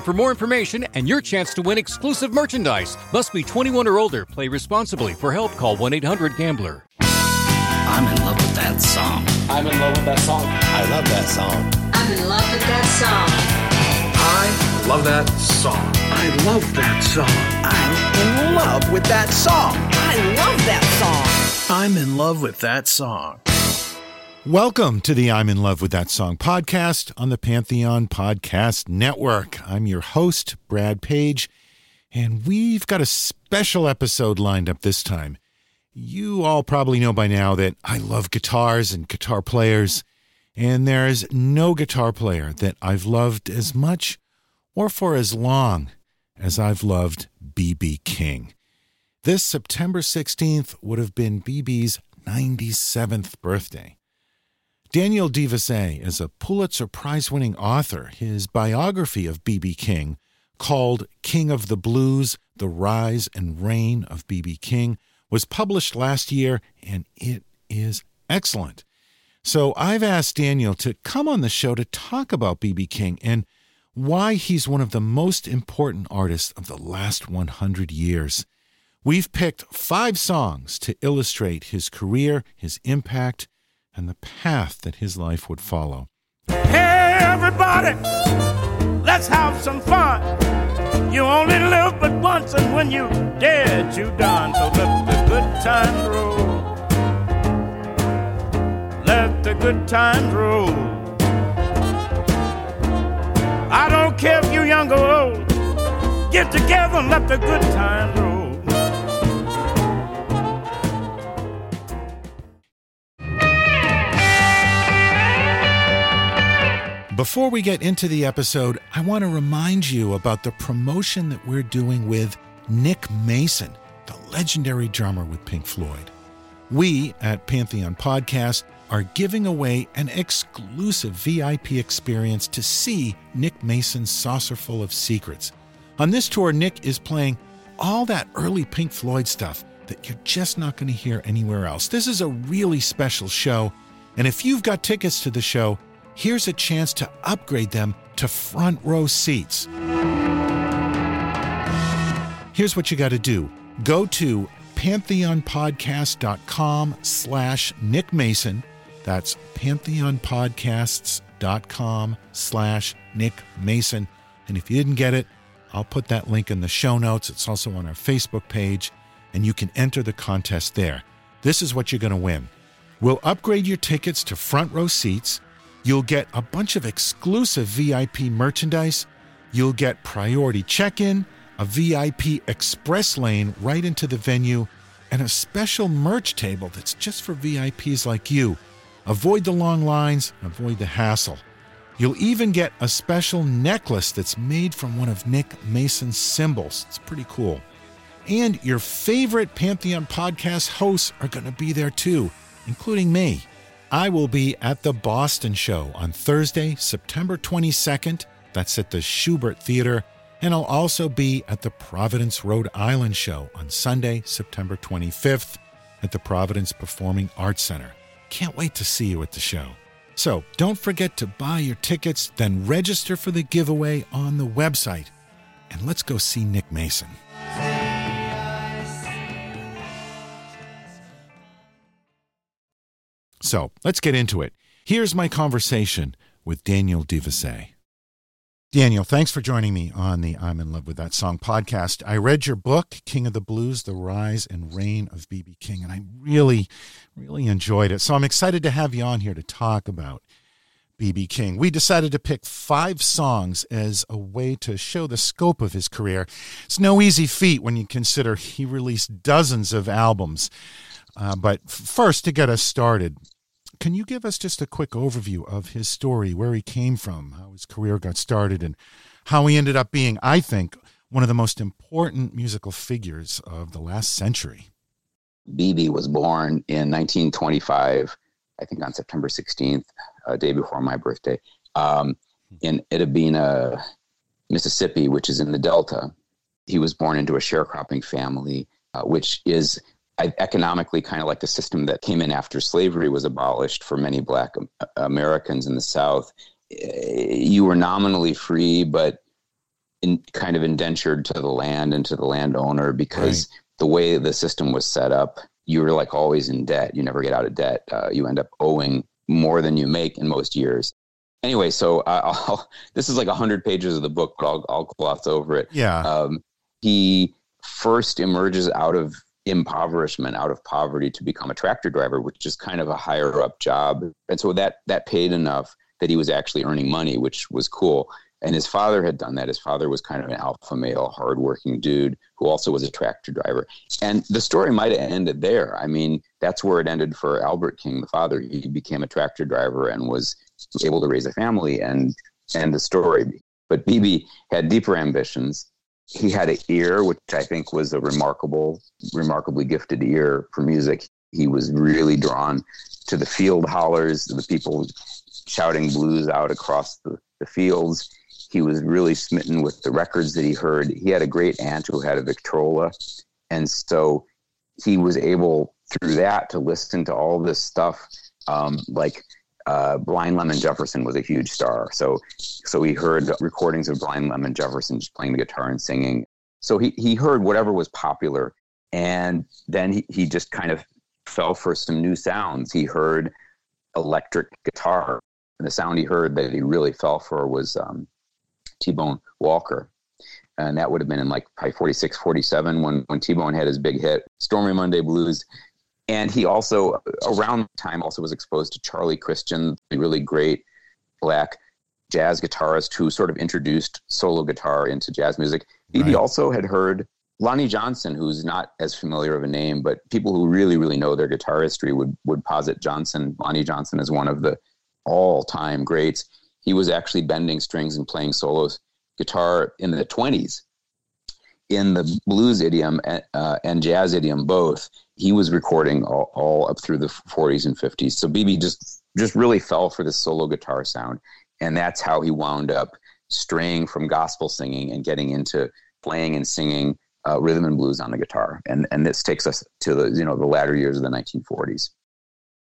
for more information and your chance to win exclusive merchandise. Must be 21 or older. Play responsibly. For help, call 1-800-GAMBLER. I'm in love with that song. I'm in love with that song. I love that song. I'm in love with that song. I love that song. I love that song. I'm in love with that song. I love that song. I'm in love with that song. Welcome to the I'm in love with that song podcast on the Pantheon Podcast Network. I'm your host, Brad Page, and we've got a special episode lined up this time. You all probably know by now that I love guitars and guitar players, and there's no guitar player that I've loved as much or for as long as I've loved B.B. King. This September 16th would have been BB's 97th birthday. Daniel de Visé is a Pulitzer Prize winning author. His biography of B.B. King, called King of the Blues The Rise and Reign of B.B. King, was published last year, and it is excellent. So I've asked Daniel to come on the show to talk about B.B. King and why he's one of the most important artists of the last 100 years. We've picked five songs to illustrate his career, his impact, and the path that his life would follow. Hey, everybody, let's have some fun. You only live but once, and when you dead, you done. So let the good times roll. Let the good times roll. I don't care if you're young or old. Get together and let the good times roll. Before we get into the episode, I want to remind you about the promotion that we're doing with Nick Mason, the legendary drummer with Pink Floyd. We at Pantheon Podcast are giving away an exclusive VIP experience to see Nick Mason's Saucerful of Secrets. On this tour, Nick is playing all that early Pink Floyd stuff that you're just not going to hear anywhere else. This is a really special show, and if you've got tickets to the show, here's a chance to upgrade them to front row seats. Here's what you got to do. Go to pantheonpodcast.com slash Nick Mason. That's pantheonpodcasts.com slash Nick Mason. And if you didn't get it, I'll put that link in the show notes. It's also on our Facebook page, and you can enter the contest there. This is what you're going to win. We'll upgrade your tickets to front row seats. You'll get a bunch of exclusive VIP merchandise. You'll get priority check in, a VIP express lane right into the venue, and a special merch table that's just for VIPs like you. Avoid the long lines, avoid the hassle. You'll even get a special necklace that's made from one of Nick Mason's cymbals. It's pretty cool. And your favorite Pantheon podcast hosts are going to be there too, including me. I will be at the Boston show on Thursday, September 22nd. That's at the Shubert Theater. And I'll also be at the Providence, Rhode Island show on Sunday, September 25th. at the Providence Performing Arts Center. Can't wait to see you at the show. So don't forget to buy your tickets, then register for the giveaway on the website. And let's go see Nick Mason. So let's get into it. Here's my conversation with Daniel de Visé. Daniel, thanks for joining me on the I'm in Love with That Song podcast. I read your book, King of the Blues The Rise and Reign of B.B. King, and I really, really enjoyed it. So I'm excited to have you on here to talk about B.B. King. We decided to pick five songs as a way to show the scope of his career. It's no easy feat when you consider he released dozens of albums. Uh, but first, to get us started, can you give us just a quick overview of his story, where he came from, how his career got started, and how he ended up being, I think, one of the most important musical figures of the last century? BB was born in 1925, I think on September 16th, a day before my birthday, um, in Itta Bena, Mississippi, which is in the Delta. He was born into a sharecropping family, uh, which is economically kind of like the system that came in after slavery was abolished for many black Americans in the South. You were nominally free, but in, kind of indentured to the land and to the landowner because right. the way the system was set up, you were like always in debt. You never get out of debt. Uh, you end up owing more than you make in most years. Anyway, so uh, this is like a hundred pages of the book, but I'll, I'll gloss over it. Yeah. Um, he first emerges out of impoverishment out of poverty to become a tractor driver, which is kind of a higher up job. And so that that paid enough that he was actually earning money, which was cool. And his father had done that. His father was kind of an alpha male, hardworking dude who also was a tractor driver. And the story might have ended there. I mean, that's where it ended for Albert King, the father. He became a tractor driver and was able to raise a family and and the story. But BB had deeper ambitions he had an ear, which I think was a remarkable, remarkably gifted ear for music. He was really drawn to the field hollers, the people shouting blues out across the, the fields. He was really smitten with the records that he heard. He had a great aunt who had a Victrola. And so he was able, through that, to listen to all this stuff um, like uh, Blind Lemon Jefferson was a huge star. So, so he heard recordings of Blind Lemon Jefferson just playing the guitar and singing. So he, he heard whatever was popular. And then he, he just kind of fell for some new sounds. He heard electric guitar. And the sound he heard that he really fell for was um, T Bone Walker. And that would have been in like probably 46, 47 when, when T Bone had his big hit, Stormy Monday Blues and he also around the time also was exposed to Charlie Christian, a really great black jazz guitarist who sort of introduced solo guitar into jazz music. Right. He also had heard Lonnie Johnson, who's not as familiar of a name, but people who really, really know their guitar history would would posit Johnson, Lonnie Johnson, as one of the all-time greats. He was actually bending strings and playing solos guitar in the 20s in the blues idiom uh, and jazz idiom both he was recording all, all, up through the 40s and 50s. So BB just just really fell for the solo guitar sound, and that's how he wound up straying from gospel singing and getting into playing and singing uh, rhythm and blues on the guitar. And and this takes us to the you know the latter years of the 1940s.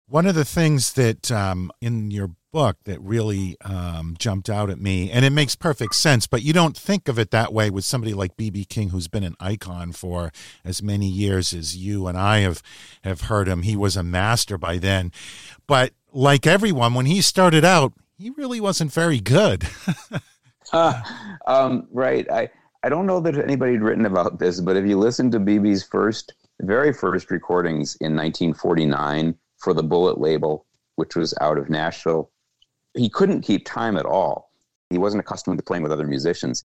One of the things that um, in your book that really um, jumped out at me, and it makes perfect sense, but you don't think of it that way with somebody like B.B. King, who's been an icon for as many years as you and I have have heard him. He was a master by then, but like everyone, when he started out, he really wasn't very good. uh, um, right. I I don't know that anybody had written about this, but if you listen to BB's first, very first recordings in 1949 for the Bullet label, which was out of Nashville. He couldn't keep time at all. He wasn't accustomed to playing with other musicians.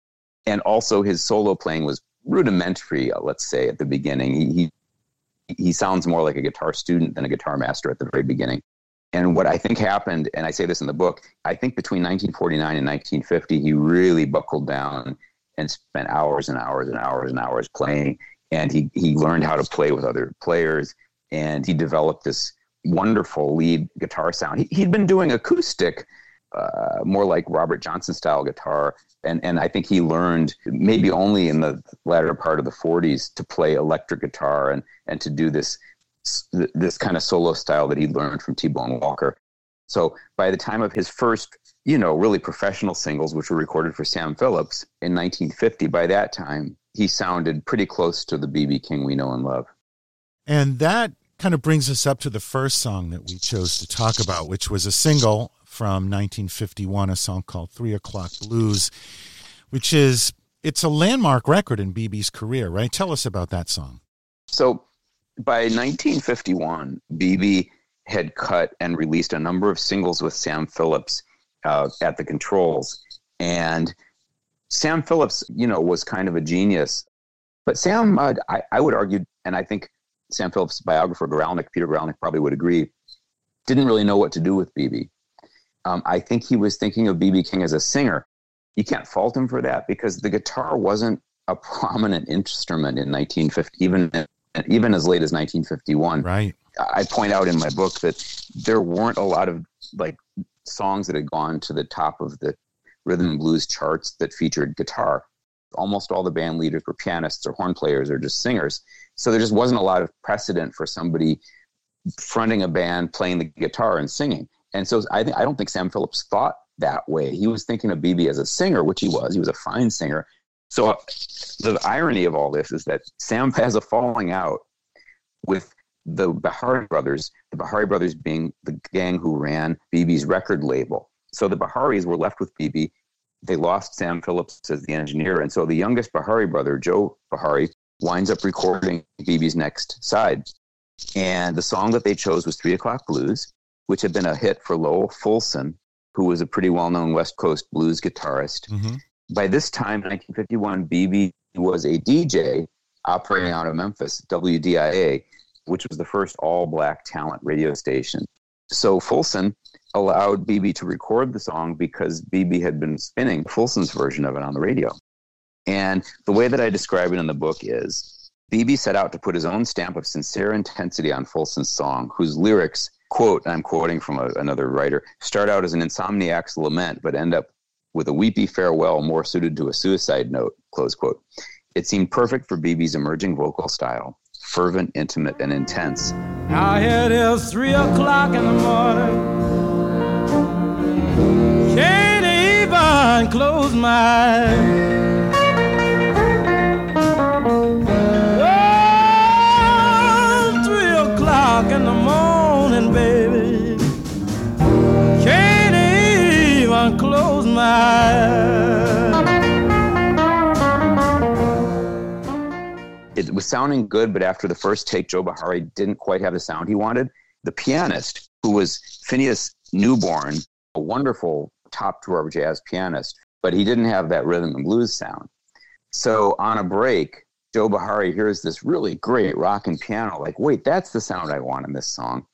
And also, his solo playing was rudimentary, uh, let's say, at the beginning. He, he, he sounds more like a guitar student than a guitar master at the very beginning. And what I think happened, and I say this in the book, I think between 1949 and 1950, he really buckled down and spent hours and hours and hours and hours playing. And he, he learned how to play with other players. And he developed this wonderful lead guitar sound. He, he'd been doing acoustic, uh, more like Robert Johnson style guitar, and and I think he learned maybe only in the latter part of the '40s to play electric guitar and and to do this this kind of solo style that he learned from T-Bone Walker. So by the time of his first, you know, really professional singles, which were recorded for Sam Phillips in 1950, by that time he sounded pretty close to the BB King we know and love. And that kind of brings us up to the first song that we chose to talk about, which was a single from 1951, a song called Three O'Clock Blues, which is it's a landmark record in BB's career, right? Tell us about that song. So by 1951, BB had cut and released a number of singles with Sam Phillips uh, at the controls. And Sam Phillips, you know, was kind of a genius. But Sam, uh, I, I, would argue, and I think Sam Phillips' biographer, Guralnick, Peter Guralnick, probably would agree, didn't really know what to do with BB. Um, I think he was thinking of BB King as a singer. You can't fault him for that because the guitar wasn't a prominent instrument in 1950, even even as late as 1951. Right. I point out in my book that there weren't a lot of like songs that had gone to the top of the rhythm and blues charts that featured guitar. Almost all the band leaders were pianists or horn players or just singers. So there just wasn't a lot of precedent for somebody fronting a band, playing the guitar, and singing. And so I, th- I don't think Sam Phillips thought that way. He was thinking of BB as a singer, which he was. He was a fine singer. So uh, the irony of all this is that Sam has a falling out with the Bihari brothers, the Bihari brothers being the gang who ran BB's record label. So the Biharis were left with BB. They lost Sam Phillips as the engineer. And so the youngest Bihari brother, Joe Bihari, winds up recording BB's next side. And the song that they chose was Three O'Clock Blues which had been a hit for Lowell Fulson, who was a pretty well known West Coast blues guitarist. Mm-hmm. By this time, 1951, BB was a DJ operating out of Memphis, WDIA, which was the first all black talent radio station. So Fulson allowed BB to record the song because BB had been spinning Fulson's version of it on the radio. And the way that I describe it in the book is BB set out to put his own stamp of sincere intensity on Fulson's song, whose lyrics quote, I'm quoting from a, another writer, start out as an insomniac's lament, but end up with a weepy farewell more suited to a suicide note, close quote. It seemed perfect for BB's emerging vocal style, fervent, intimate, and intense. Now it is three o'clock in the morning. Can't even close my eyes. It was sounding good, but after the first take, Joe Bihari didn't quite have the sound he wanted. The pianist, who was Phineas Newborn, a wonderful top drawer jazz pianist, but he didn't have that rhythm and blues sound. So on a break, Joe Bihari hears this really great rock and piano. Like, wait, that's the sound I want in this song.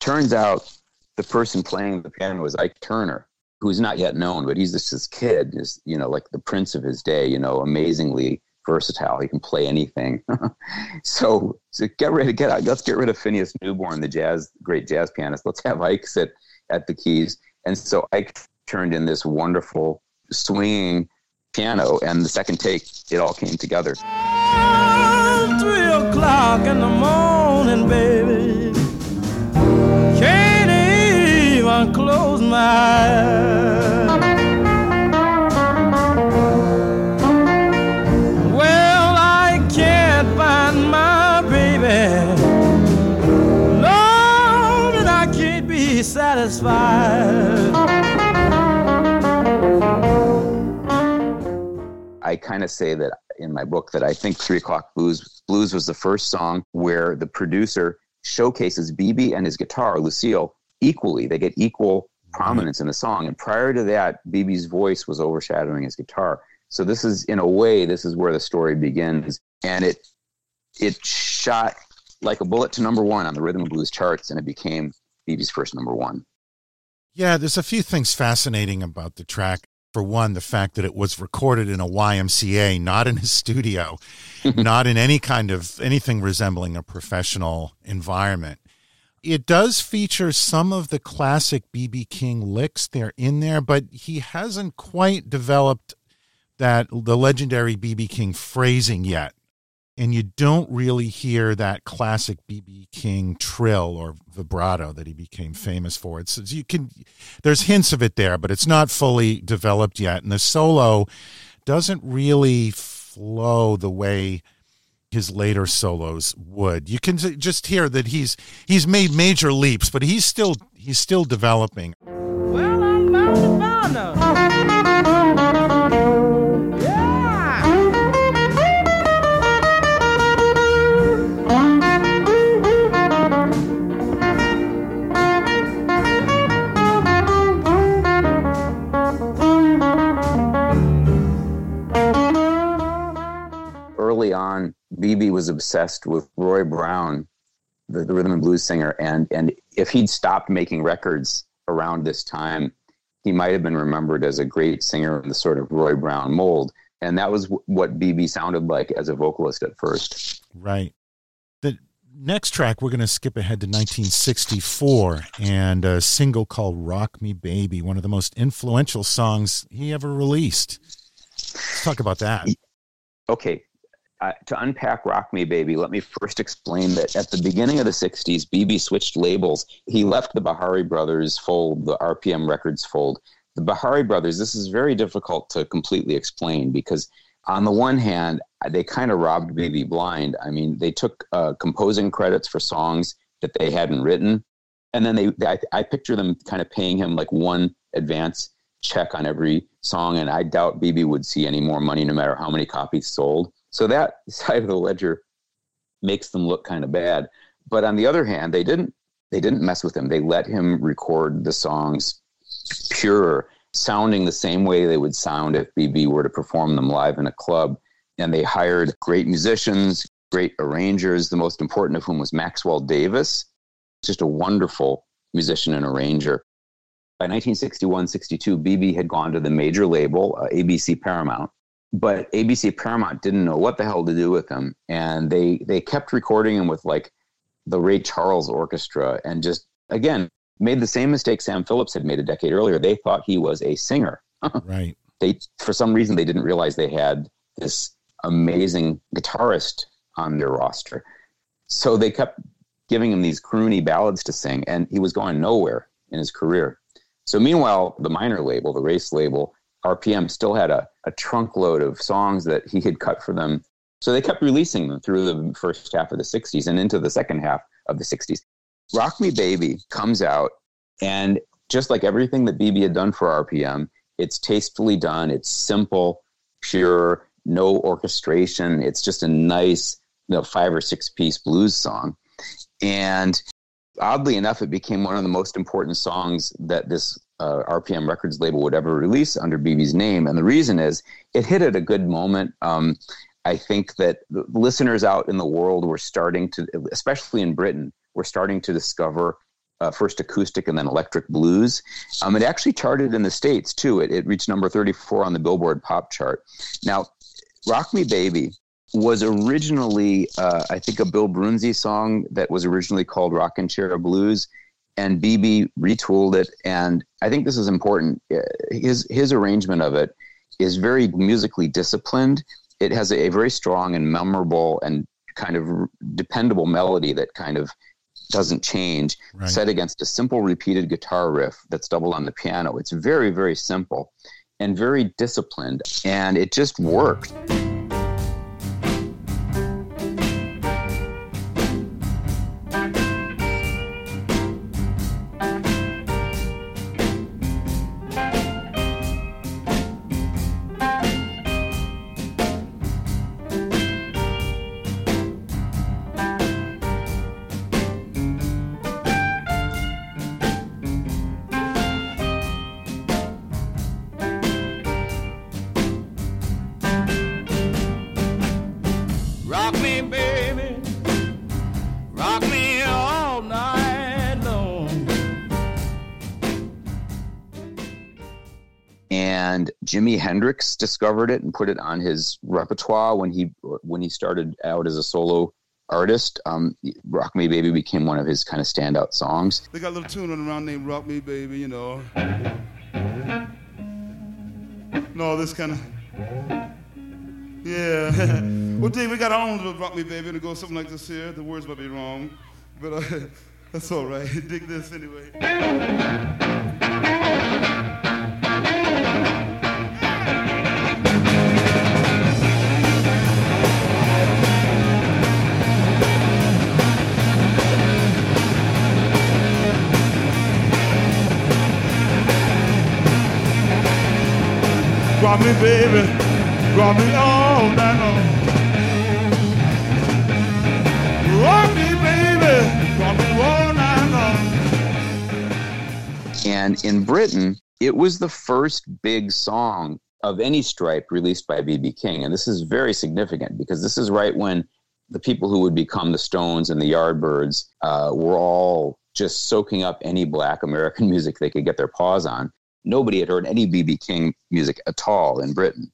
Turns out the person playing the piano was Ike Turner, who's not yet known, but he's just this kid, is you know, like the prince of his day, you know, amazingly versatile. He can play anything. so, so get rid of get out. let's get rid of Phineas Newborn, the jazz great jazz pianist. Let's have Ike sit at the keys. And so Ike turned in this wonderful swinging piano, and the second take, it all came together. Three o'clock in the morning, baby Can't even close I can't find my baby. Lord, and I can't be satisfied. I kind of say that in my book that I think Three O'Clock Blues Blues was the first song where the producer showcases BB and his guitar, Lucille, equally. They get equal Mm-hmm. prominence in the song. And prior to that, BB's voice was overshadowing his guitar. So this is, in a way, this is where the story begins. And it it shot like a bullet to number one on the rhythm and blues charts, and it became BB's first number one. Yeah, there's a few things fascinating about the track. For one, the fact that it was recorded in a YMCA, not in a studio, not in any kind of anything resembling a professional environment it does feature some of the classic BB King licks. They're in there, but he hasn't quite developed that the legendary BB King phrasing yet. and you don't really hear that classic BB King trill or vibrato that he became famous for. It's you can there's hints of it there, but it's not fully developed yet, and the solo doesn't really flow the way his later solos would. You can just hear that he's he's made major leaps, but he's still he's still developing. Well, I'm bound to BB was obsessed with Roy Brown, the, the rhythm and blues singer, and and if he'd stopped making records around this time, he might have been remembered as a great singer in the sort of Roy Brown mold. And that was w- what BB sounded like as a vocalist at first. Right. The next track, we're going to skip ahead to 1964 and a single called Rock Me Baby, one of the most influential songs he ever released. Let's talk about that. Okay uh, to unpack Rock Me Baby, let me first explain that at the beginning of the 60s, BB switched labels. He left the Bihari Brothers fold, the RPM Records fold. The Bihari Brothers, this is very difficult to completely explain because, on the one hand, they kind of robbed BB blind. I mean, they took uh, composing credits for songs that they hadn't written. And then they, I, I picture them kind of paying him like one advance check on every song. And I doubt BB would see any more money no matter how many copies sold. So that side of the ledger makes them look kind of bad. But on the other hand, they didn't they didn't mess with him. They let him record the songs pure, sounding the same way they would sound if BB were to perform them live in a club. And they hired great musicians, great arrangers, the most important of whom was Maxwell Davis, just a wonderful musician and arranger. By 1961 62, BB had gone to the major label, uh, ABC Paramount, but ABC Paramount didn't know what the hell to do with him, and they they kept recording him with like the Ray Charles Orchestra, and just again made the same mistake Sam Phillips had made a decade earlier. They thought he was a singer. right. They for some reason they didn't realize they had this amazing guitarist on their roster, so they kept giving him these croony ballads to sing, and he was going nowhere in his career. So meanwhile, the minor label, the race label, RPM still had a, a trunk load of songs that he had cut for them. So they kept releasing them through the first half of the 60s and into the second half of the 60s. Rock Me Baby comes out, and just like everything that BB had done for RPM, it's tastefully done, it's simple, pure, no orchestration. It's just a nice, you know, five or six piece blues song. And oddly enough, it became one of the most important songs that this uh, RPM Records label would ever release under BB's name. And the reason is it hit at a good moment. Um, I think that listeners out in the world were starting to, especially in Britain, were starting to discover uh, first acoustic and then electric blues. Um, it actually charted in the States too. It, it reached number 34 on the Billboard Pop chart. Now, Rock Me Baby was originally, uh, I think, a Bill Broonzy song that was originally called Rockin' Chair Blues and BB retooled it. And I think this is important. Uh, his his arrangement of it is very musically disciplined. It has a, a very strong and memorable and kind of dependable melody that kind of doesn't change, right. set against a simple repeated guitar riff that's doubled on the piano. It's very very simple and very disciplined, and it just worked. Jimi Hendrix discovered it and put it on his repertoire when he when he started out as a solo artist. Um, "Rock Me Baby" became one of his kind of standout songs. They got a little tune on around named "Rock Me Baby," you know. No, this kind of yeah. Well, Dave, we got our own little Rock Me Baby, and it goes something like this here. The words might be wrong, but uh, that's all right. Dig this anyway. Me, baby, rock me all night long. Rock me, baby, rock me all night long. And in Britain, it was the first big song of any stripe released by B.B. King. And this is very significant because this is right when the people who would become the Stones and the Yardbirds uh, were all just soaking up any black American music they could get their paws on nobody had heard any BB King music at all in Britain.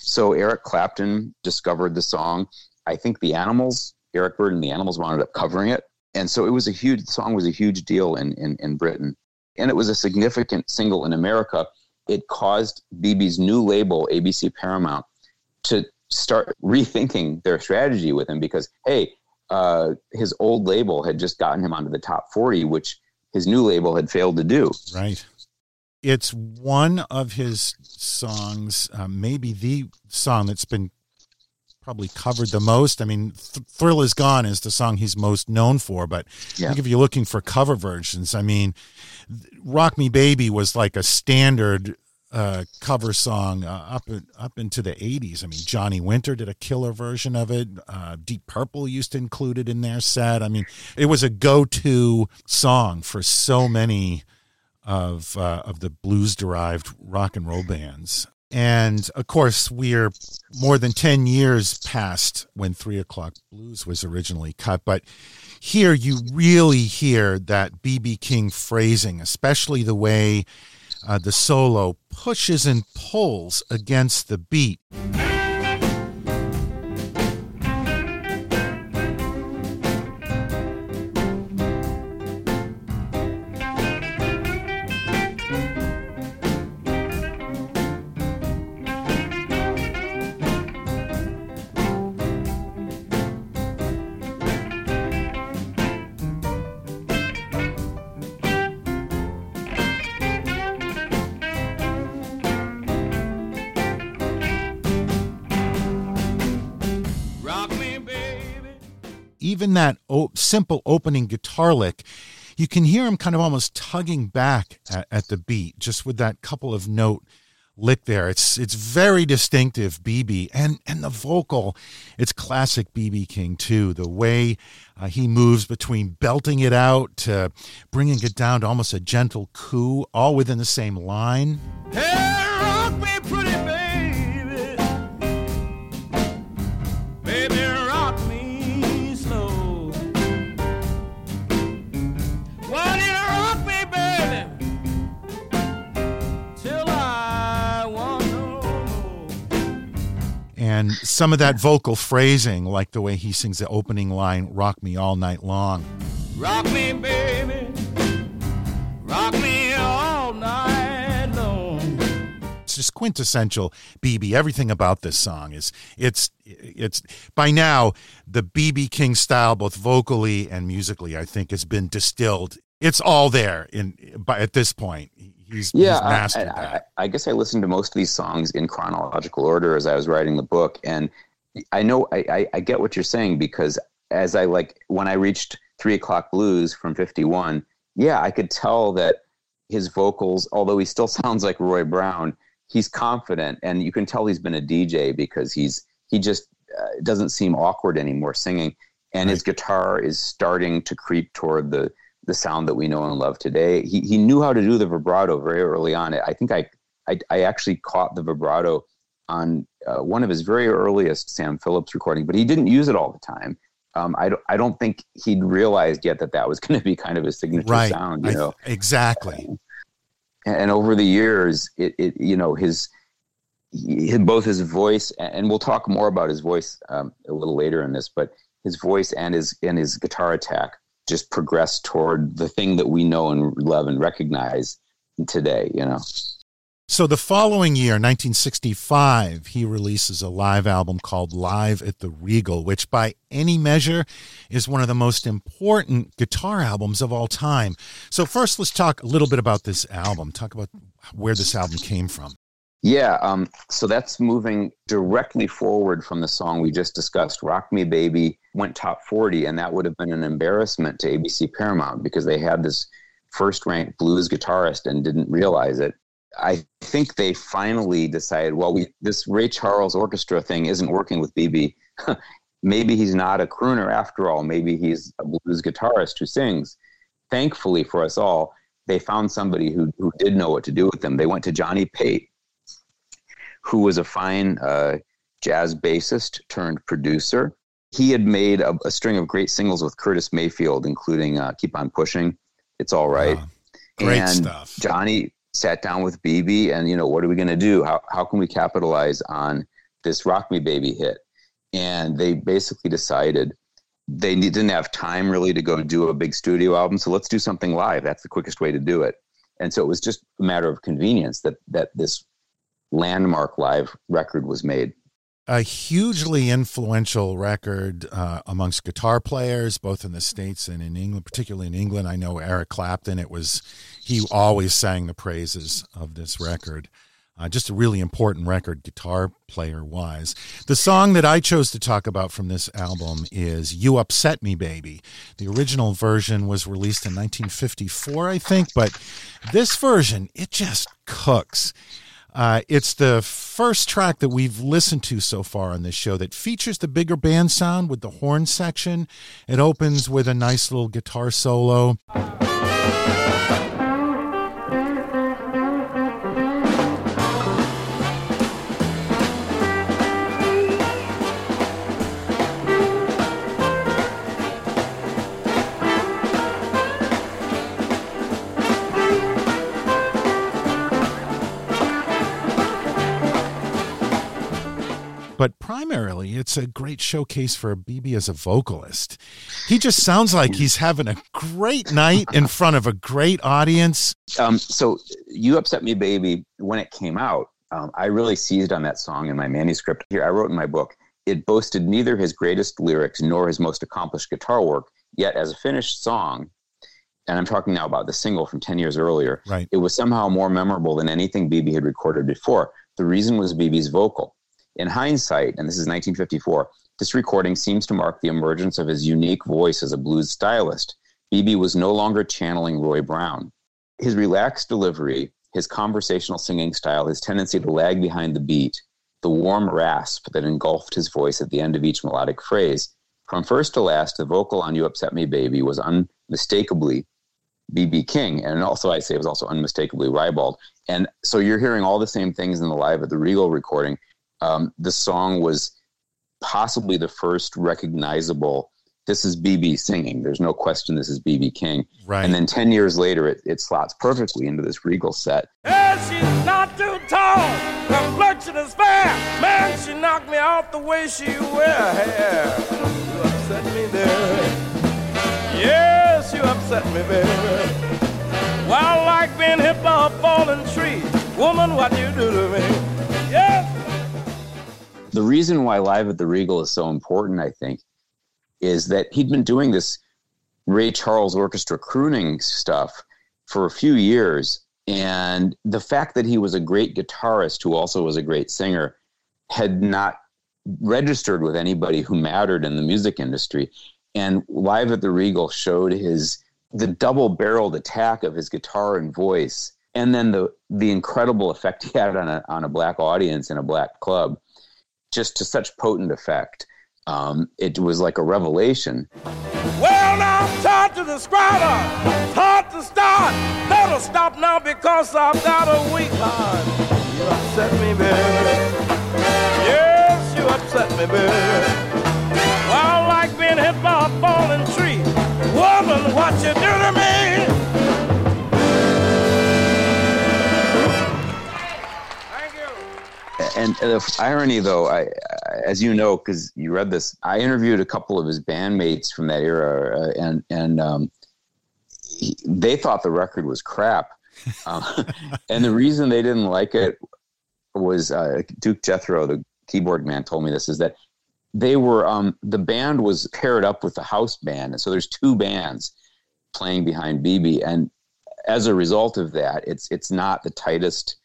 So Eric Clapton discovered the song. I think the Animals, Eric Burdon and the Animals wound up covering it. And so it was a huge, the song was a huge deal in, in, in Britain. And it was a significant single in America. It caused BB's new label, ABC Paramount, to start rethinking their strategy with him because, hey, uh, his old label had just gotten him onto the top 40, which his new label had failed to do. Right it's one of his songs, uh, maybe the song that's been probably covered the most. I mean, Th- "Thrill Is Gone" is the song he's most known for, but yeah. I think if you're looking for cover versions, I mean, "Rock Me Baby" was like a standard uh, cover song uh, up up into the 80s. I mean, Johnny Winter did a killer version of it. Uh, Deep Purple used to include it in their set. I mean, it was a go-to song for so many of uh, of the blues derived rock and roll bands. And of course, we are more than 10 years past when Three O'Clock Blues was originally cut. But here you really hear that B.B. King phrasing, especially the way uh, the solo pushes and pulls against the beat. Simple opening guitar lick, you can hear him kind of almost tugging back at, at the beat, just with that couple of note lick there. It's it's very distinctive BB and and the vocal, it's classic BB King too. The way uh, he moves between belting it out to bringing it down to almost a gentle coo, all within the same line. Hey, and some of that vocal phrasing, like the way he sings the opening line, Rock Me All Night Long. Rock me, baby. Rock me all night long. It's just quintessential BB. Everything about this song is it's it's by now the BB King style, both vocally and musically, I think, has been distilled. It's all there in by at this point he's yeah. He's mastered I, I, I, guess I listened to most of these songs in chronological order as I was writing the book, and I know I, I get what you're saying because as I like when I reached Three O'clock Blues from '51, yeah, I could tell that his vocals, although he still sounds like Roy Brown, he's confident, and you can tell he's been a DJ because he's he just uh, doesn't seem awkward anymore singing, and right. his guitar is starting to creep toward the the sound that we know and love today. He, he knew how to do the vibrato very early on. I think I, I, I actually caught the vibrato on uh, one of his very earliest Sam Phillips recording, but he didn't use it all the time. Um, I, don't, I don't think he'd realized yet that that was going to be kind of his signature right. sound. You know exactly. And, and, over the years, it, it you know his, he, both his voice and we'll talk more about his voice um, a little later in this, but his voice and his and his guitar attack just progress toward the thing that we know and love and recognize today, you know. So the following year, 1965, he releases a live album called Live at the Regal, which by any measure is one of the most important guitar albums of all time. So first, let's talk a little bit about this album. Talk about where this album came from. Yeah, um, so that's moving directly forward from the song we just discussed. Rock Me Baby went top 40, and that would have been an embarrassment to ABC Paramount because they had this first ranked blues guitarist and didn't realize it. I think they finally decided, well, we this Ray Charles orchestra thing isn't working with BB. Maybe he's not a crooner after all. Maybe he's a blues guitarist who sings. Thankfully for us all, they found somebody who, who did know what to do with them. They went to Johnny Pate, who was a fine uh, jazz bassist turned producer. He had made a, a, string of great singles with Curtis Mayfield, including uh, "Keep on Pushing," "It's All Right." Wow. Great and stuff. Johnny sat down with BB and, you know, what are we going to do? How, how can we capitalize on this Rock Me Baby hit? And they basically decided they didn't have time really to go do a big studio album. So let's do something live. That's the quickest way to do it. And so it was just a matter of convenience that, that this landmark live record was made a hugely influential record uh, amongst guitar players, both in the states and in England, particularly in England. I know Eric Clapton. It was he always sang the praises of this record. Uh, just a really important record, guitar player wise. The song that I chose to talk about from this album is "You Upset Me, Baby." The original version was released in 1954, I think, but this version it just cooks. Uh, it's the first track that we've listened to so far on this show that features the bigger band sound with the horn section. It opens with a nice little guitar solo. It's a great showcase for BB as a vocalist. He just sounds like he's having a great night in front of a great audience. Um, so, You Upset Me Baby, when it came out, um, I really seized on that song in my manuscript. Here, I wrote in my book, it boasted neither his greatest lyrics nor his most accomplished guitar work, yet, as a finished song, and I'm talking now about the single from 10 years earlier, right. it was somehow more memorable than anything BB had recorded before. The reason was BB's vocal. In hindsight, and this is 1954, this recording seems to mark the emergence of his unique voice as a blues stylist. BB was no longer channeling Roy Brown. His relaxed delivery, his conversational singing style, his tendency to lag behind the beat, the warm rasp that engulfed his voice at the end of each melodic phrase. From first to last, the vocal on You Upset Me Baby was unmistakably BB King, and also I say it was also unmistakably Ribald. And so you're hearing all the same things in the live at the Regal recording, um, the song was possibly the first recognizable this is BB singing. There's no question this is BB King. Right. And then 10 years later, it, it slots perfectly into this regal set. Yeah, she's not too tall. Complexion is fair. Man, she knocked me off the way she wear hair. You upset me there. Yes, you upset me, baby. Well, like being hit by a falling tree. Woman, what do you do to me? Yes the reason why Live at the Regal is so important, I think, is that he'd been doing this Ray Charles Orchestra crooning stuff for a few years. And the fact that he was a great guitarist who also was a great singer had not registered with anybody who mattered in the music industry. And Live at the Regal showed his the double barreled attack of his guitar and voice, and then the the incredible effect he had on a on a black audience in a black club just to such potent effect. Um, it was like a revelation. Well, now I'm tired to describe her. Hard to start. Never stop now because I've got a weak heart. You upset me, baby. Yes, you upset me, baby. Well, like being hit by a falling tree. Woman, what you do to me? And the irony, though, I, as you know, because you read this, I interviewed a couple of his bandmates from that era, uh, and and um, he, they thought the record was crap. um, and the reason they didn't like it was uh, Duke Jethro, the keyboard man, told me this is that they were um, the band was paired up with the house band, and so there's two bands playing behind BB, and as a result of that, it's it's not the tightest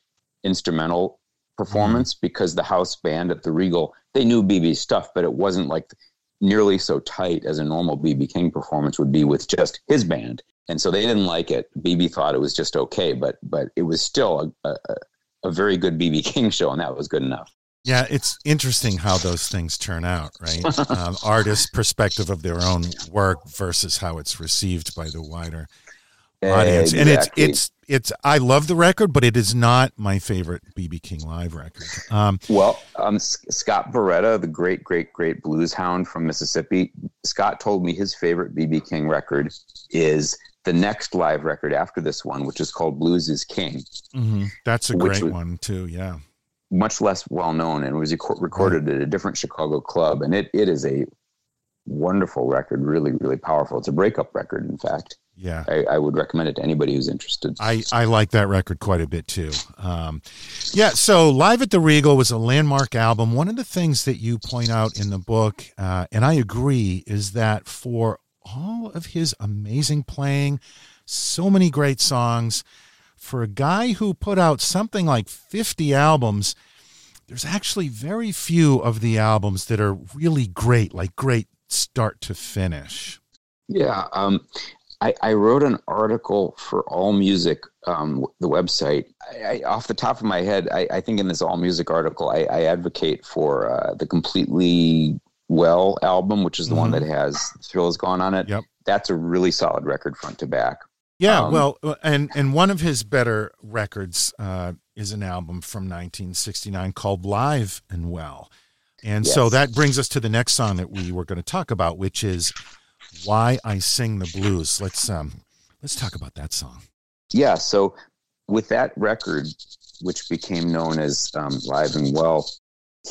instrumental performance mm-hmm. because the house band at the Regal they knew BB's stuff, but it wasn't like nearly so tight as a normal BB King performance would be with just his band. And so they didn't like it. BB thought it was just okay, but but it was still a, a, a very good BB King show, and that was good enough. Yeah, it's interesting how those things turn out, right? um, artist's perspective of their own work versus how it's received by the wider audience. Exactly. And it's it's it's I love the record, but it is not my favorite BB King live record. Um, well, um, Scott Barretta, the great great great blues hound from Mississippi, Scott told me his favorite BB King record is the next live record after this one, which is called Blues is King. Mm-hmm. That's a great one too. Yeah much less well known and was recorded at a different Chicago club. And it, it is a wonderful record, really, really powerful. It's a breakup record, in fact. Yeah. I, I, would recommend it to anybody who's interested. I, I like that record quite a bit too. Um, yeah. So Live at the Regal was a landmark album. One of the things that you point out in the book, uh, and I agree, is that for all of his amazing playing, so many great songs, for a guy who put out something like 50 albums, there's actually very few of the albums that are really great, like great start to finish. Yeah. Um, I, I, wrote an article for All Music, um, the website. I, I, off the top of my head, I, think in this All Music article, I, advocate for uh, the Completely Well album, which is the mm-hmm. one that has Thrills Gone on it. Yep. That's a really solid record front to back. Yeah, um, well, uh, and and one of his better records uh, is an album from 1969 called "Live and Well," and yes. so that brings us to the next song that we were going to talk about, which is "Why I Sing the Blues." Let's um, let's talk about that song. Yeah, so with that record, which became known as um, "Live and Well,"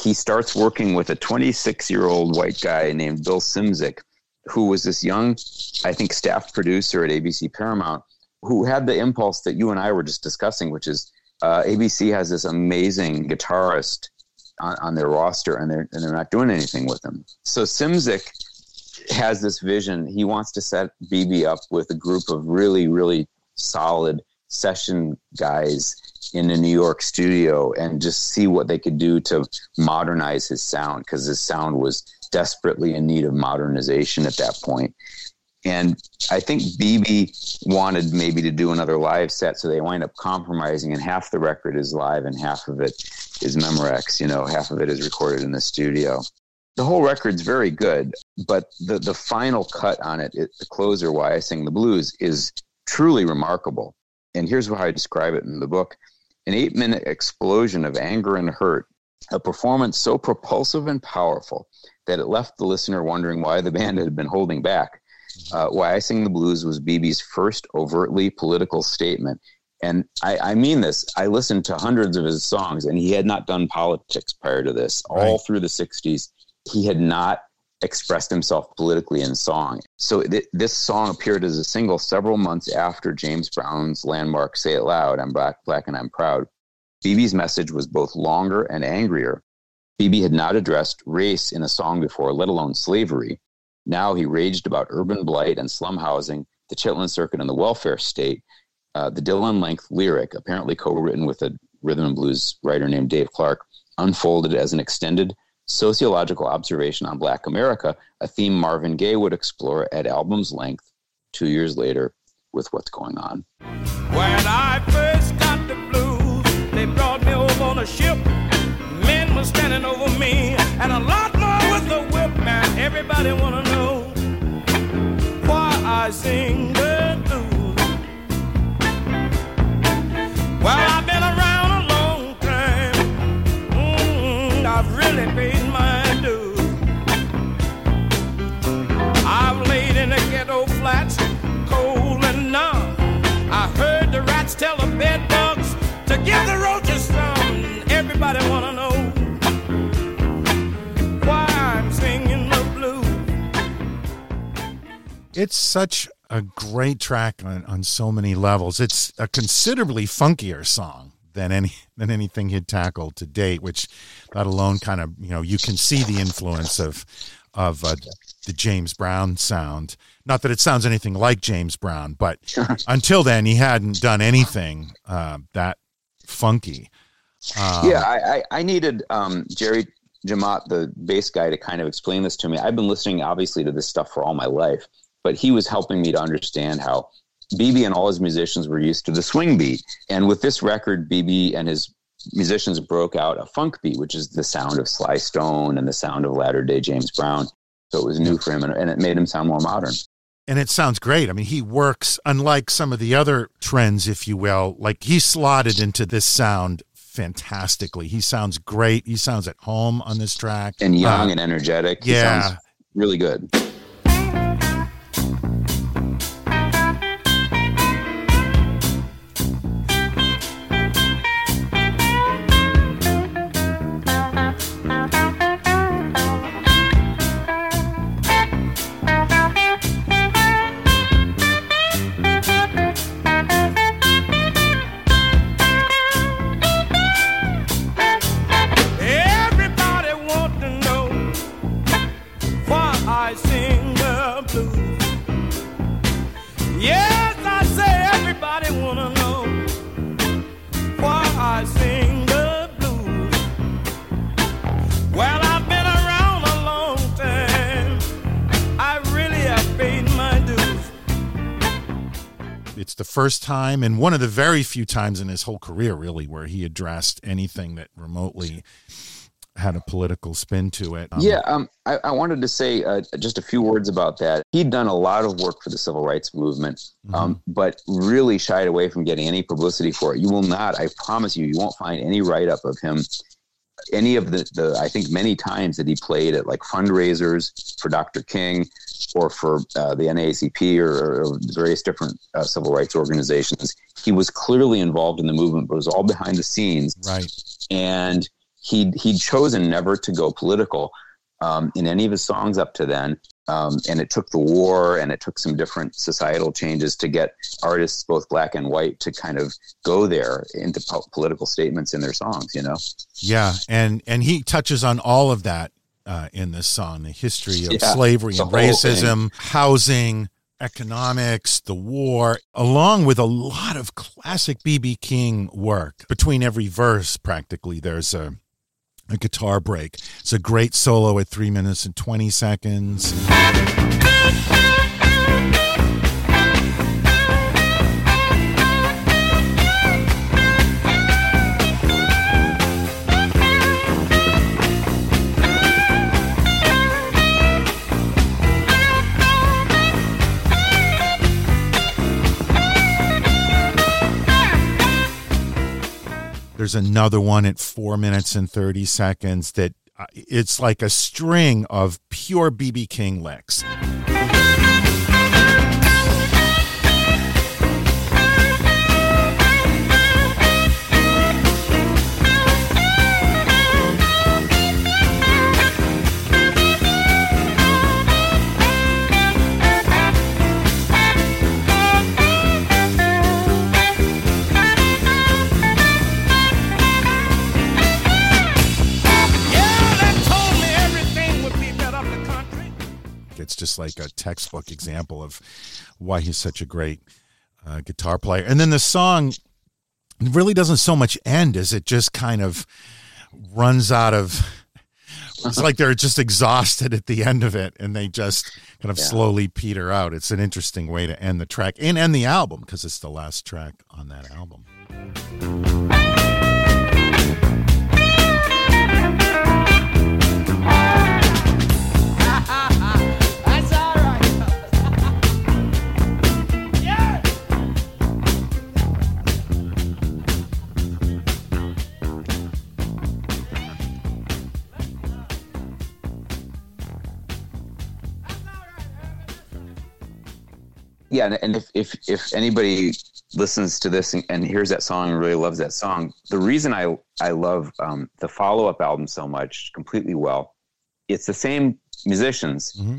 he starts working with a 26 year old white guy named Bill Szymczyk who was this young, I think, staff producer at ABC Paramount, who had the impulse that you and I were just discussing, which is uh, ABC has this amazing guitarist on, on, their roster, and they're and they're not doing anything with him. So Szymczyk has this vision. He wants to set BB up with a group of really, really solid session guys in a New York studio and just see what they could do to modernize his sound because his sound was desperately in need of modernization at that point. And I think BB wanted maybe to do another live set, so they wind up compromising, and half the record is live and half of it is Memorex. You know, half of it is recorded in the studio. The whole record's very good, but the, the final cut on it, it, the closer, Why I Sing the Blues, is truly remarkable. And here's how I describe it in the book an eight minute explosion of anger and hurt, a performance so propulsive and powerful that it left the listener wondering why the band had been holding back. Uh, why I Sing the Blues was BB's first overtly political statement. And I, I, mean this. I listened to hundreds of his songs, and he had not done politics prior to this. Right. All through the 60s, he had not expressed himself politically in song. So th- this song appeared as a single several months after James Brown's landmark Say It Loud, I'm Black, Black and I'm Proud. BB's message was both longer and angrier, BB had not addressed race in a song before, let alone slavery. Now he raged about urban blight and slum housing, the Chitlin Circuit, and the welfare state. Uh, the Dylan length lyric, apparently co written with a rhythm and blues writer named Dave Clark, unfolded as an extended sociological observation on Black America, a theme Marvin Gaye would explore at album's length two years later with What's Going On. When I first got the blues, they brought me over on a ship Men was standing over me, and a lot more with the whip. Man, everybody wanna know why I sing the blues. Well, I've been around a long time. Mm, I've really paid flats, cold and numb. I heard the rats tell the bed bugs to give the roaches some. Everybody wanna know. it's such a great track on, on so many levels. It's a considerably funkier song than any than anything he'd tackled to date, which that alone kind of you know you can see the influence of of uh, the James Brown sound. Not that it sounds anything like James Brown, but until then he hadn't done anything uh, that funky. Um, yeah, I, I, I needed um, Jerry Jemmott, the bass guy, to kind of explain this to me. I've been listening, obviously, to this stuff for all my life, but he was helping me to understand how BB and all his musicians were used to the swing beat. And with this record, BB and his musicians broke out a funk beat, which is the sound of Sly Stone and the sound of latter day James Brown. So it was new for him and, and it made him sound more modern and it sounds great. I mean, he works unlike some of the other trends, if you will. Like he slotted into this sound fantastically. He sounds great. He sounds at home on this track and young uh, and energetic. He yeah, really good. First time and one of the very few times in his whole career, really, where he addressed anything that remotely had a political spin to it. Um, yeah, um, I, I, wanted to say uh, just a few words about that. He'd done a lot of work for the civil rights movement, mm-hmm. um, but really shied away from getting any publicity for it. You will not, I promise you, you won't find any write up of him. Any of the, the, I think many times that he played at like fundraisers for Dr. King or for uh, the NAACP or, or various different uh, civil rights organizations. He was clearly involved in the movement, but was all behind the scenes. Right. And he'd, he'd chosen never to go political um, in any of his songs up to then. Um, and it took the war and it took some different societal changes to get artists, both black and white, to kind of go there into po- political statements in their songs. You know. Yeah, and and he touches on all of that uh, in this song the history of yeah, slavery and racism, housing, economics, the war, along with a lot of classic B.B. King work. Between every verse, practically, there's a, a guitar break. It's a great solo at three minutes and 20 seconds. There's another one at four minutes and 30 seconds that uh, it's like a string of pure BB King licks. Like a textbook example of why he's such a great uh, guitar player. And then the song really doesn't so much end as it just kind of runs out of. It's like they're just exhausted at the end of it, and they just kind of yeah. slowly peter out. It's an interesting way to end the track and end the album because it's the last track on that album. Yeah, and if if if anybody listens to this and, and hears that song and really loves that song, the reason I I love um, the follow up album so much, completely well, it's the same musicians, mm-hmm.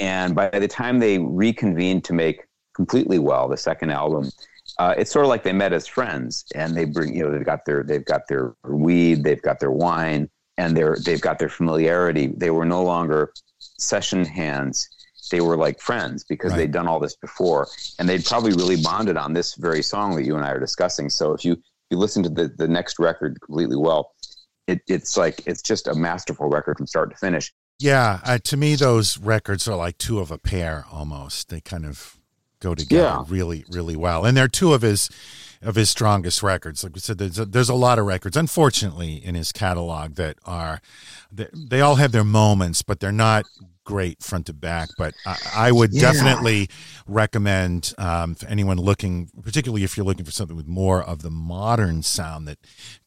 and by the time they reconvene to make completely well. The second album, uh, it's sort of like they met as friends, and they bring you know they've got their they've got their weed, they've got their wine, and they're they've got their familiarity. They were no longer session hands. They were like friends because right. they'd done all this before, and they'd probably really bonded on this very song that you and I are discussing. So if you you listen to the the next record completely well, it, it's like it's just a masterful record from start to finish. Yeah, uh, to me, those records are like two of a pair almost. They kind of go together yeah. really, really well, and they're two of his of his strongest records. Like we said, there's a, there's a lot of records, unfortunately, in his catalog that are they, they all have their moments, but they're not great front to back. But I, I would yeah. definitely recommend um, for anyone looking, particularly if you're looking for something with more of the modern sound, that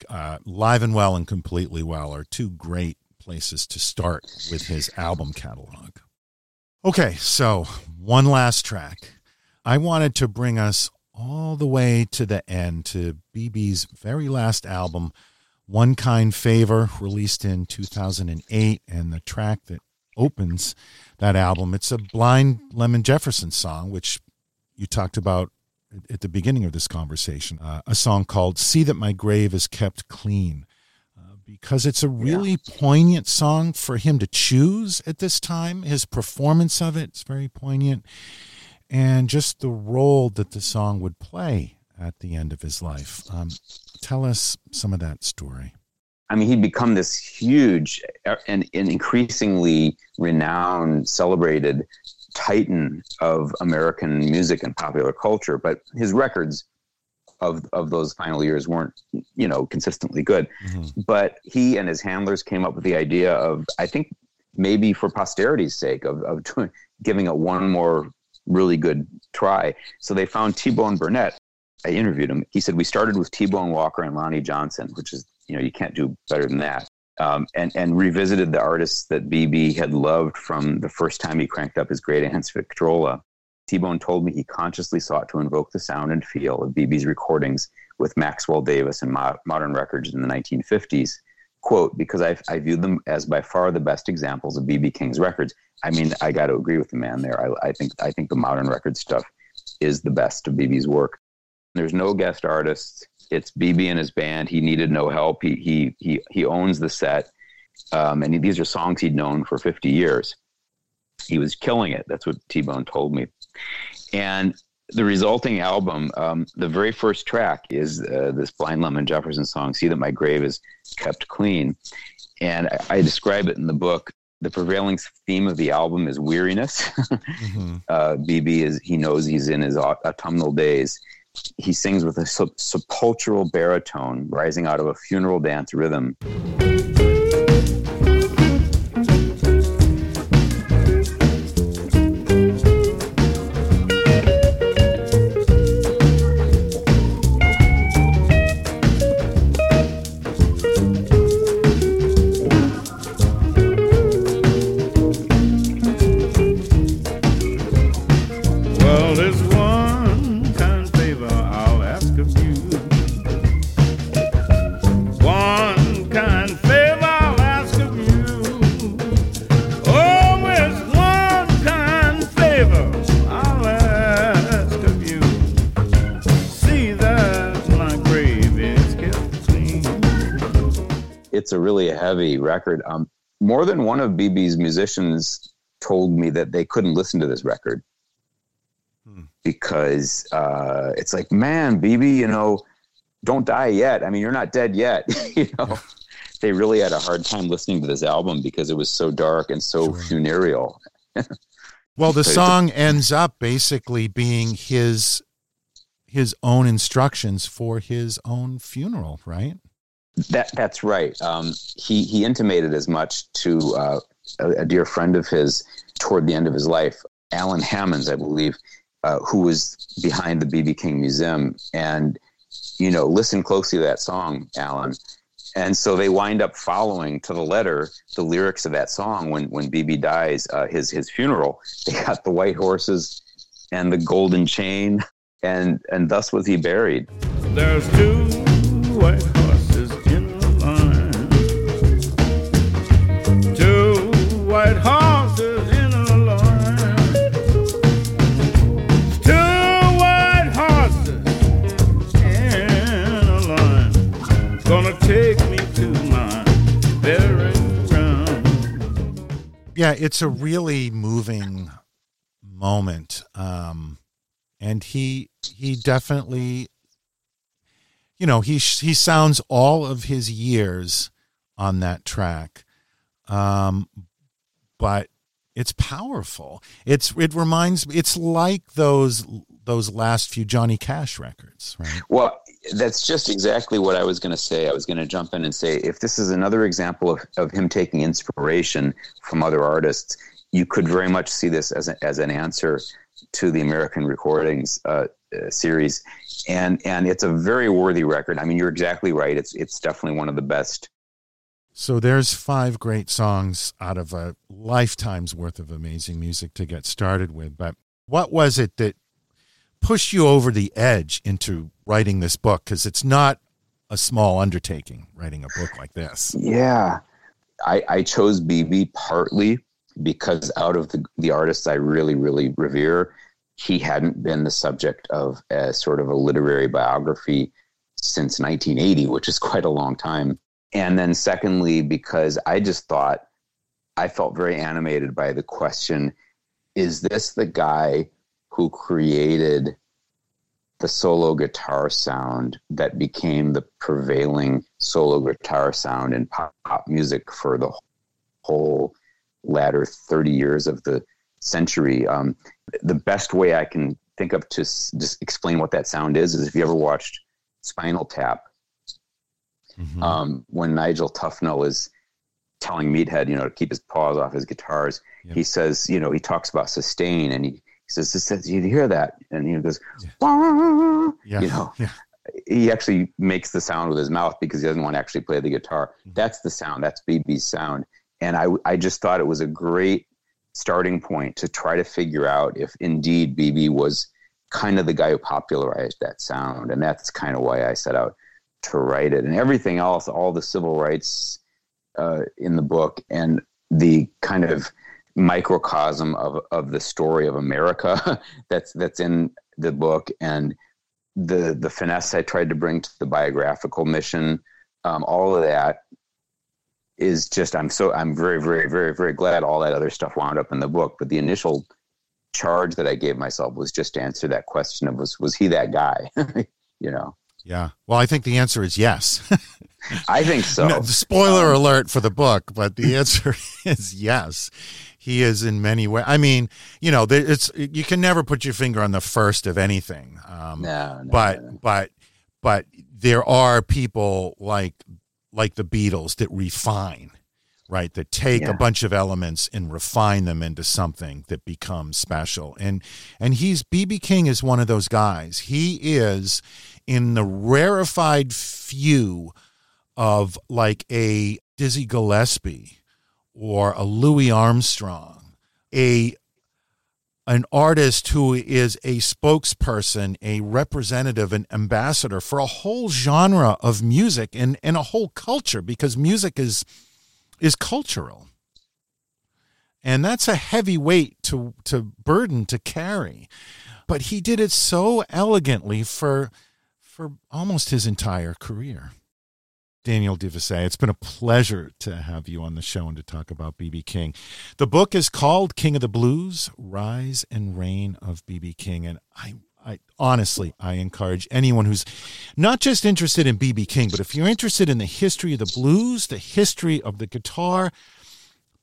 uh, Live and Well and Completely Well are two great places to start with his album catalog. Okay, so one last track. I wanted to bring us all the way to the end to BB's very last album, One Kind Favor, released in 2008, and the track that opens that album. It's a Blind Lemon Jefferson song, which you talked about at the beginning of this conversation, uh, a song called See That My Grave Is Kept Clean because it's a really yeah. poignant song for him to choose at this time. His performance of it is very poignant, and just the role that the song would play at the end of his life. Um, tell us some of that story. I mean, he'd become this huge and, and increasingly renowned, celebrated titan of American music and popular culture. But his records of of those final years weren't you know consistently good mm-hmm. but he and his handlers came up with the idea of i think maybe for posterity's sake of, of doing, giving it one more really good try. So they found t-bone burnett. I interviewed him. He said we started with t-bone walker and lonnie johnson which is you know you can't do better than that. Um, and and revisited the artists that bb had loved from the first time he cranked up his great aunts victrola. T-Bone told me he consciously sought to invoke the sound and feel of BB's recordings with Maxwell Davis and mo- modern records in the 1950s. Quote, because I, I view them as by far the best examples of BB King's records. I mean, I got to agree with the man there. I, I, think I think the modern record stuff is the best of BB's work. There's no guest artists. It's BB and his band. He needed no help. He he he he owns the set, um, and he, these are songs he'd known for 50 years. He was killing it. That's what T Bone told me. And the resulting album, um, the very first track is uh, this Blind Lemon Jefferson song, See That My Grave Is Kept Clean. And I, I describe it in the book. The prevailing theme of the album is weariness. mm-hmm. uh, BB is, he knows he's in his autumnal days. He sings with a sepulchral baritone rising out of a funeral dance rhythm. Heavy record. Um, more than one of BB's musicians told me that they couldn't listen to this record hmm. because uh, it's like, man, BB, you know, don't die yet. I mean, you're not dead yet. you know, they really had a hard time listening to this album because it was so dark and so sure. funereal. well, the song ends up basically being his his own instructions for his own funeral, right? That that's right. Um, he he intimated as much to uh, a, a, dear friend of his toward the end of his life, Allan Hammons, I believe, uh, who was behind the BB King Museum, and you know, listen closely to that song, Allan. And so they wind up following to the letter the lyrics of that song when when BB dies, uh, his his funeral. They got the white horses and the golden chain, and and thus was he buried. There's two white horses in line. Two white horses in line. Gonna take me to my ground. Yeah, it's a really moving moment. Um, and he he definitely you know he he sounds all of his years on that track um, but it's powerful. It's it reminds me. it's like those those last few Johnny Cash records, right? Well, that's just exactly what I was going to say. I was going to jump in and say if this is another example of, of him taking inspiration from other artists, you could very much see this as, a, as an answer to the American Recordings uh, uh, series, and and it's a very worthy record. I mean, you're exactly right. It's it's definitely one of the best. So there's five great songs out of a lifetime's worth of amazing music to get started with. But what was it that pushed you over the edge into writing this book? Because it's not a small undertaking writing a book like this. Yeah, I, I chose BB partly because out of the, the artists I really, really revere, he hadn't been the subject of a sort of a literary biography since 1980, which is quite a long time. And then, secondly, because I just thought I felt very animated by the question is this the guy who created the solo guitar sound that became the prevailing solo guitar sound in pop, pop music for the whole latter 30 years of the century. Um, the best way I can think of to s- just explain what that sound is is if you ever watched Spinal Tap, mm-hmm. um, when Nigel Tufnel is telling Meathead, you know, to keep his paws off his guitars, yep. he says, you know, he talks about sustain and he, he says, this says, you hear that? And he goes, yeah. yeah. you know, yeah. he actually makes the sound with his mouth because he doesn't want to actually play the guitar. Mm-hmm. That's the sound. That's BB's sound. And I, I just thought it was a great starting point to try to figure out if indeed BB was kind of the guy who popularized that sound. And that's kind of why I set out to write it. And everything else, all the civil rights uh, in the book and the kind of microcosm of, of the story of America that's that's in the book and the the finesse I tried to bring to the biographical mission, um, all of that is just I'm so I'm very very very very glad all that other stuff wound up in the book. But the initial charge that I gave myself was just to answer that question of was was he that guy? you know. Yeah. Well, I think the answer is yes. I think so. No, spoiler um, alert for the book, but the answer is yes. He is in many ways. I mean, you know, it's you can never put your finger on the first of anything. Um, no, no, but no. but but there are people like like the Beatles that refine, right? That take yeah. a bunch of elements and refine them into something that becomes special. And and he's BB King is one of those guys. He is in the rarefied few of like a Dizzy Gillespie or a Louis Armstrong, a an artist who is a spokesperson, a representative, an ambassador for a whole genre of music and, and a whole culture because music is is cultural. And that's a heavy weight to to burden to carry. But he did it so elegantly for for almost his entire career. Daniel de Visé. It's been a pleasure to have you on the show and to talk about BB King. The book is called King of the Blues: Rise and Reign of BB King, and I, I honestly, I encourage anyone who's not just interested in BB King, but if you're interested in the history of the blues, the history of the guitar,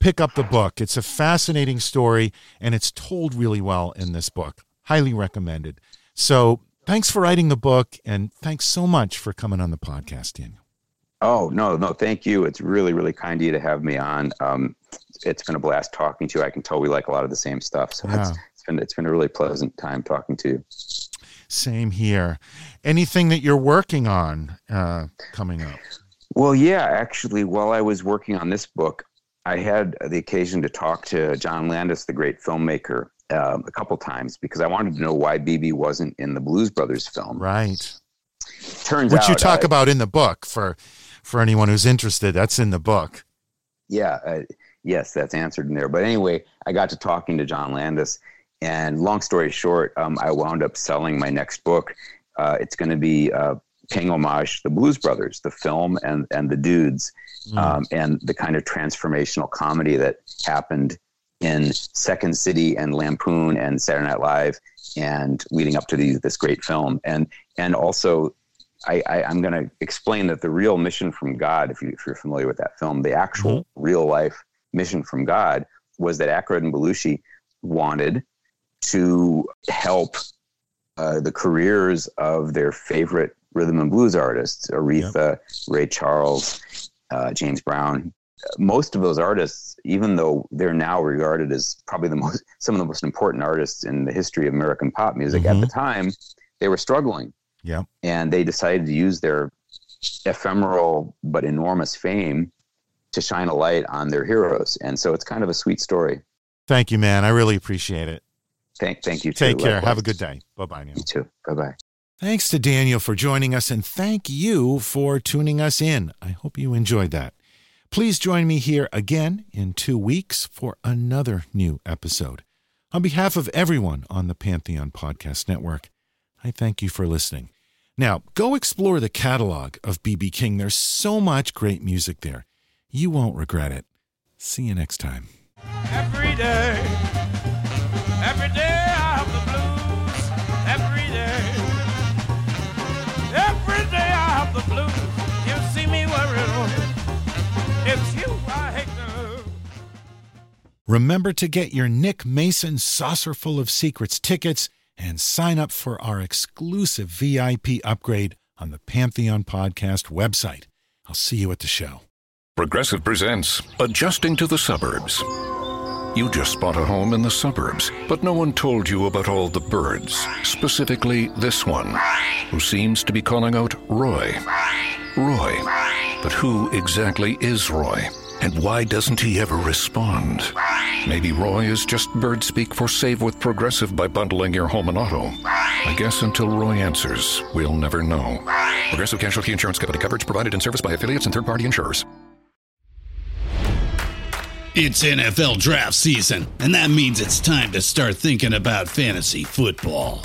pick up the book. It's a fascinating story, and it's told really well in this book. Highly recommended. So, thanks for writing the book, and thanks so much for coming on the podcast, Daniel. Oh no, no, thank you. It's really, really kind of you to have me on. Um, it's been a blast talking to you. I can tell we like a lot of the same stuff. So yeah. it's, it's been it's been a really pleasant time talking to you. Same here. Anything that you're working on uh, coming up? Well, yeah, actually, while I was working on this book, I had the occasion to talk to John Landis, the great filmmaker, uh, a couple times because I wanted to know why BB wasn't in the Blues Brothers film. Right. Turns Which out, you talk I, about in the book for for anyone who's interested. That's in the book. Yeah, uh, yes, that's answered in there. But anyway, I got to talking to John Landis, and long story short, um, I wound up selling my next book. Uh, it's going to be uh, paying homage to the Blues Brothers, the film and and the dudes, mm. um, and the kind of transformational comedy that happened in Second City and Lampoon and Saturday Night Live, and leading up to these, this great film, and and also. I, I, am going to explain that the real mission from God, if, you, if you're familiar with that film, the actual mm-hmm. real life mission from God was that Aykroyd and Belushi wanted to help uh, the careers of their favorite rhythm and blues artists Aretha, yep. Ray Charles, uh, James Brown. Most of those artists, even though they're now regarded as probably the most some of the most important artists in the history of American pop music, mm-hmm. at the time they were struggling. Yeah, and they decided to use their ephemeral but enormous fame to shine a light on their heroes, and so it's kind of a sweet story. Thank you, man. I really appreciate it. Thank, thank you. Take too. care. Likewise. Have a good day. Bye bye now. You too. Bye bye. Thanks to Daniel for joining us, and thank you for tuning us in. I hope you enjoyed that. Please join me here again in two weeks for another new episode. On behalf of everyone on the Pantheon Podcast Network, I thank you for listening. Now, go explore the catalog of B.B. King. There's so much great music there. You won't regret it. See you next time. Every day, every day Remember to get your Nick Mason saucerful of secrets tickets and sign up for our exclusive VIP upgrade on the Pantheon Podcast website. I'll see you at the show. Progressive presents Adjusting to the Suburbs. You just bought a home in the suburbs, but no one told you about all the birds, specifically this one, who seems to be calling out Roy. Roy. But who exactly is Roy? And why doesn't he ever respond? Maybe Roy is just bird speak for save with Progressive by bundling your home and auto. I guess until Roy answers, we'll never know. Progressive Casualty Insurance Company coverage provided in service by affiliates and third party insurers. It's NFL draft season, and that means it's time to start thinking about fantasy football.